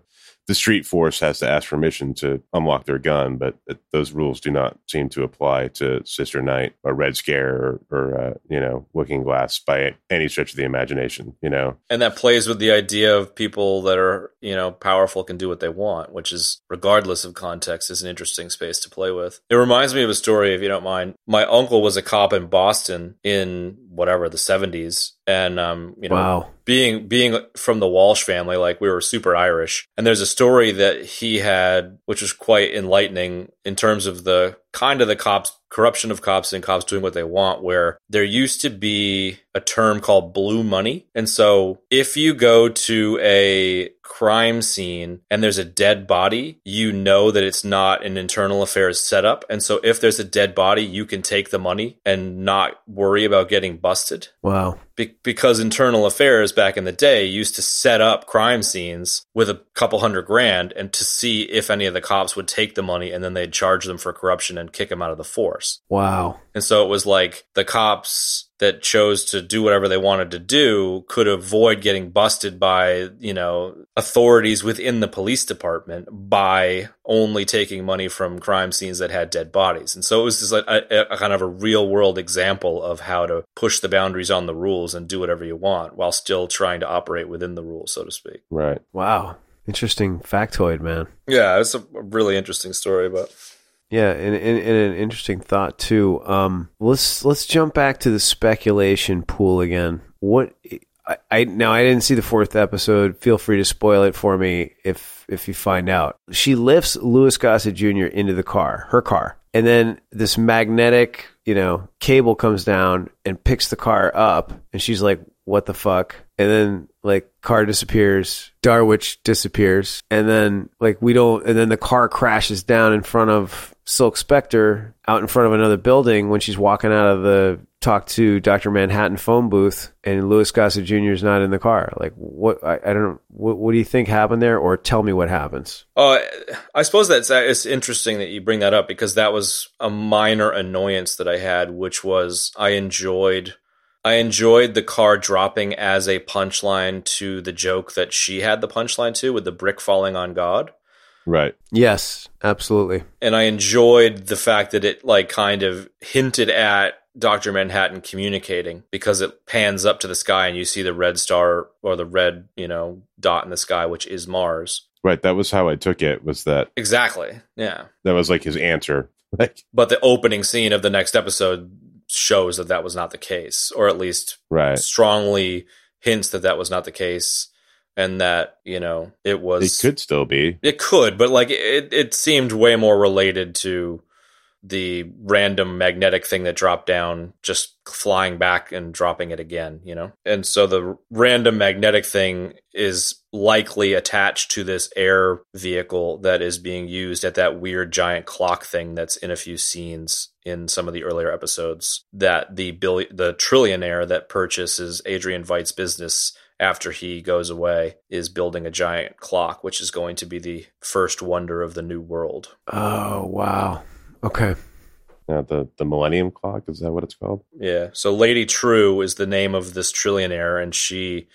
the street force has to ask permission to unlock their gun, but those rules do not seem to apply to Sister Night or Red Scare or, or uh, you know Looking Glass by any stretch of the imagination. You know, and that plays with the idea of people that are you know powerful can do what they want which is regardless of context is an interesting space to play with it reminds me of a story if you don't mind my uncle was a cop in boston in whatever the 70s and um you know wow, being being from the Walsh family, like we were super Irish. And there's a story that he had, which was quite enlightening in terms of the kind of the cops corruption of cops and cops doing what they want where there used to be a term called blue money. And so if you go to a crime scene and there's a dead body you know that it's not an internal affairs setup. And so if there's a dead body you can take the money and not worry about getting busted. Wow, be- because internal affairs back in the day used to set up crime scenes with a couple hundred grand and to see if any of the cops would take the money and then they'd charge them for corruption and kick them out of the force. wow, And so it was like the cops that chose to do whatever they wanted to do could avoid getting busted by, you know, authorities within the police department by only taking money from crime scenes that had dead bodies. And so it was just like a, a kind of a real world example of how to push the boundaries on the rules and do whatever you want while still trying to operate within the rules, so to speak. right? wow. Interesting factoid, man. Yeah, it's a really interesting story, but Yeah, and, and, and an interesting thought too. Um, let's let's jump back to the speculation pool again. What I, I now I didn't see the fourth episode. Feel free to spoil it for me if if you find out. She lifts Louis Gossett Jr. into the car, her car, and then this magnetic, you know, cable comes down and picks the car up, and she's like, "What the fuck?" And then like car disappears, Darwich disappears, and then like we don't, and then the car crashes down in front of Silk Spectre out in front of another building when she's walking out of the talk to Dr. Manhattan phone booth and Louis Gossett Jr. is not in the car. Like what, I, I don't know. What, what do you think happened there? Or tell me what happens. Oh, I suppose that's it's interesting that you bring that up because that was a minor annoyance that I had, which was I enjoyed I enjoyed the car dropping as a punchline to the joke that she had the punchline to with the brick falling on God. Right. Yes, absolutely. And I enjoyed the fact that it like kind of hinted at Dr. Manhattan communicating because it pans up to the sky and you see the red star or the red, you know, dot in the sky, which is Mars. Right. That was how I took it. Was that Exactly. Yeah. that was like his answer? Like But the opening scene of the next episode shows that that was not the case, or at least right. strongly hints that that was not the case and that, you know, it was. It could still be. It could, but like it, it seemed way more related to the random magnetic thing that dropped down, just flying back and dropping it again, you know? And so the random magnetic thing is likely attached to this air vehicle that is being used at that weird giant clock thing that's in a few scenes in some of the earlier episodes that the billion, the trillionaire that purchases Adrian Veidt's business after he goes away is building a giant clock, which is going to be the first wonder of the new world. Oh wow. Okay. Uh, the the Millennium Clock is that what it's called? Yeah. So Lady Trieu is the name of this trillionaire, and she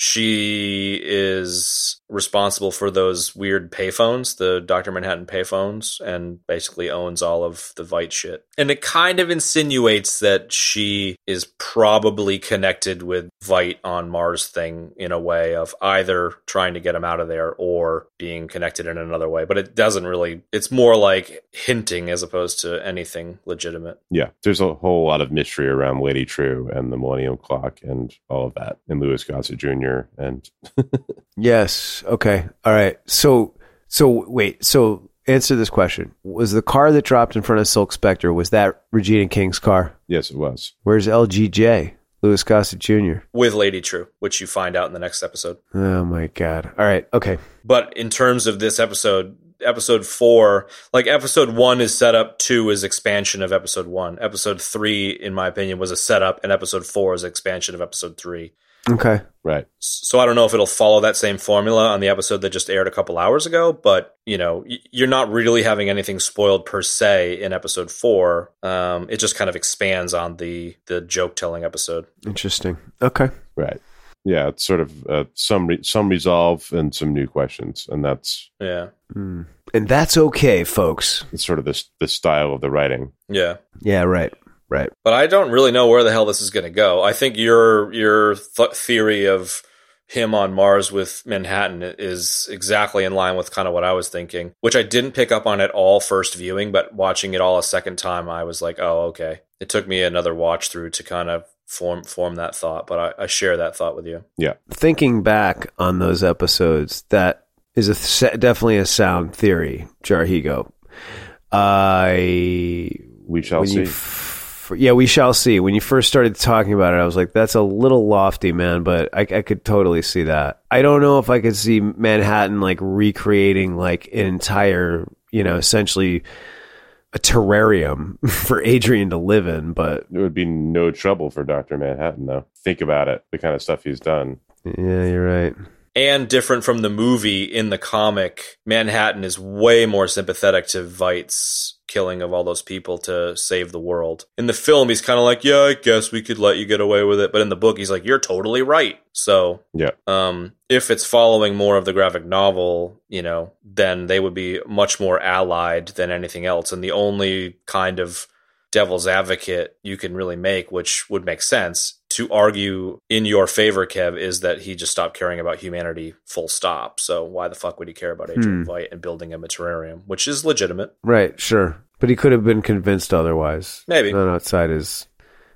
she is responsible for those weird payphones, the Dr. Manhattan payphones, and basically owns all of the Veidt shit. And it kind of insinuates that she is probably connected with Veidt on Mars thing in a way of either trying to get him out of there or being connected in another way. But it doesn't really, it's more like hinting as opposed to anything legitimate. Yeah. There's a whole lot of mystery around Lady Trieu and the Millennium Clock and all of that, and Louis Gossett Jr. and Yes. Okay. All right. So so wait. So answer this question: Was the car that dropped in front of Silk Spectre was that Regina King's car? yes, it was. Where's LGJ? Louis Gossett Jr. with Lady Trieu, which you find out in the next episode. Oh my God. All right. Okay. But in terms of this episode, episode four, like episode one is setup, two is expansion of episode one. Episode three, in my opinion, was a setup, and episode four is expansion of episode three. Okay. Right. So I don't know if it'll follow that same formula on the episode that just aired a couple hours ago, but you know, you're not really having anything spoiled per se in episode four. Um, it just kind of expands on the the joke telling episode. Interesting. Okay. Right. Yeah, it's sort of uh, some re- some resolve and some new questions, and that's Yeah, Hmm. And that's okay, folks. it's sort of this the style of the writing. yeah. Yeah. Right. Right. but I don't really know where the hell this is going to go. I think your your th- theory of him on Mars with Manhattan is exactly in line with kind of what I was thinking, which I didn't pick up on at all first viewing, but watching it all a second time, I was like, oh, okay. It took me another watch through to kind of form form that thought, but I, I share that thought with you. Yeah. Thinking back on those episodes, that is a th- definitely a sound theory, Jarheego. I We shall when see. you f- yeah, we shall see. When you first started talking about it, I was like, "That's a little lofty, man," but I, I could totally see that. I don't know if I could see Manhattan like recreating like an entire, you know, essentially a terrarium for Adrian to live in, but it would be no trouble for Doctor Manhattan, though. Think about it, the kind of stuff he's done. yeah, you're right. And different from the movie in the comic, Manhattan is way more sympathetic to Veidt's killing of all those people to save the world. In the film, he's kind of like, "Yeah, I guess we could let you get away with it," but in the book, he's like, "You're totally right." So, Yeah. um, if it's following more of the graphic novel, you know, then they would be much more allied than anything else. And the only kind of devil's advocate you can really make, which would make sense to argue in your favor, Kev, is that he just stopped caring about humanity full stop. So why the fuck would he care about Adrian Hmm. Veidt and building a terrarium, which is legitimate? Right, sure. But he could have been convinced otherwise. Maybe. Not outside his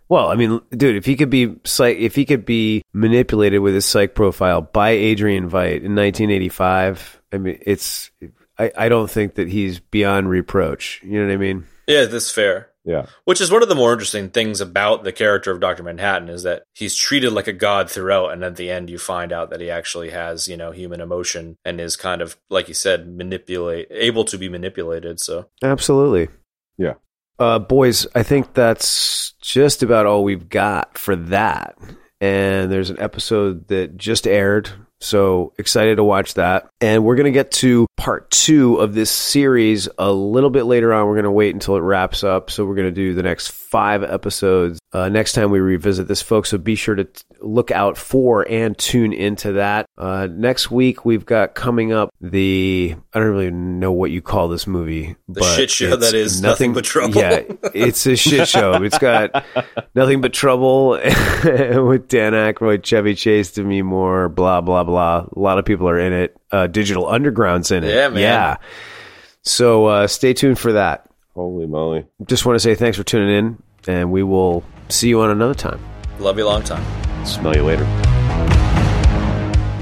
Well, I mean, dude, if he could be psych if he could be manipulated with his psych profile by Adrian Veidt in 1985, I mean, it's I, I don't think that he's beyond reproach. You know what I mean? Yeah, that's fair. Yeah. Which is one of the more interesting things about the character of Dr. Manhattan is that he's treated like a god throughout, and at the end you find out that he actually has, you know, human emotion and is kind of, like you said, manipulate able to be manipulated. So Absolutely. Yeah. Uh, boys, I think that's just about all we've got for that. And there's an episode that just aired So excited to watch that. And we're going to get to part two of this series a little bit later on. We're going to wait until it wraps up. So we're going to do the next five episodes uh, next time we revisit this, folks. So be sure to t- look out for and tune into that. Uh, next week, we've got coming up the, I don't really know what you call this movie. The shit show that is nothing, nothing but trouble. Yeah, it's a shit show. It's got nothing but trouble with Dan Aykroyd, Chevy Chase, Demi Moore, blah, blah, blah. A lot of people are in it. Uh, Digital Underground's in it. Yeah, man. Yeah. So uh, stay tuned for that. Holy moly. Just want to say thanks for tuning in, and we will see you on another time. Love you long time. Smell you later.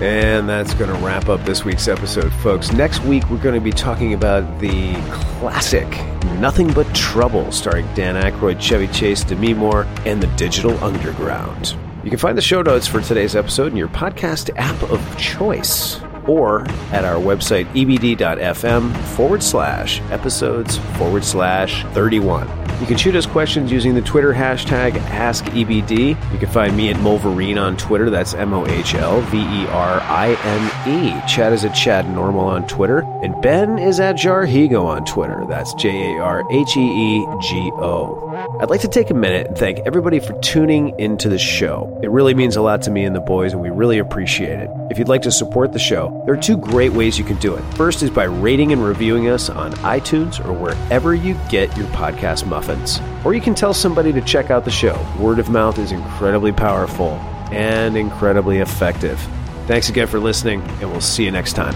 And that's going to wrap up this week's episode, folks. Next week, we're going to be talking about the classic Nothing But Trouble, starring Dan Aykroyd, Chevy Chase, Demi Moore, and the Digital Underground. You can find the show notes for today's episode in your podcast app of choice or at our website, ebd.fm forward slash episodes forward slash 31. You can shoot us questions using the Twitter hashtag AskEBD. You can find me at Mohlverine on Twitter. That's M O H L V E R I N E. Chad is at Chad Normal on Twitter. And Ben is at Jarheego on Twitter. That's J A R H E E G O. I'd like to take a minute and thank everybody for tuning into the show. It really means a lot to me and the boys, and we really appreciate it. If you'd like to support the show, there are two great ways you can do it. First is by rating and reviewing us on iTunes or wherever you get your podcast muffins. Or you can tell somebody to check out the show. Word of mouth is incredibly powerful and incredibly effective. Thanks again for listening, and we'll see you next time.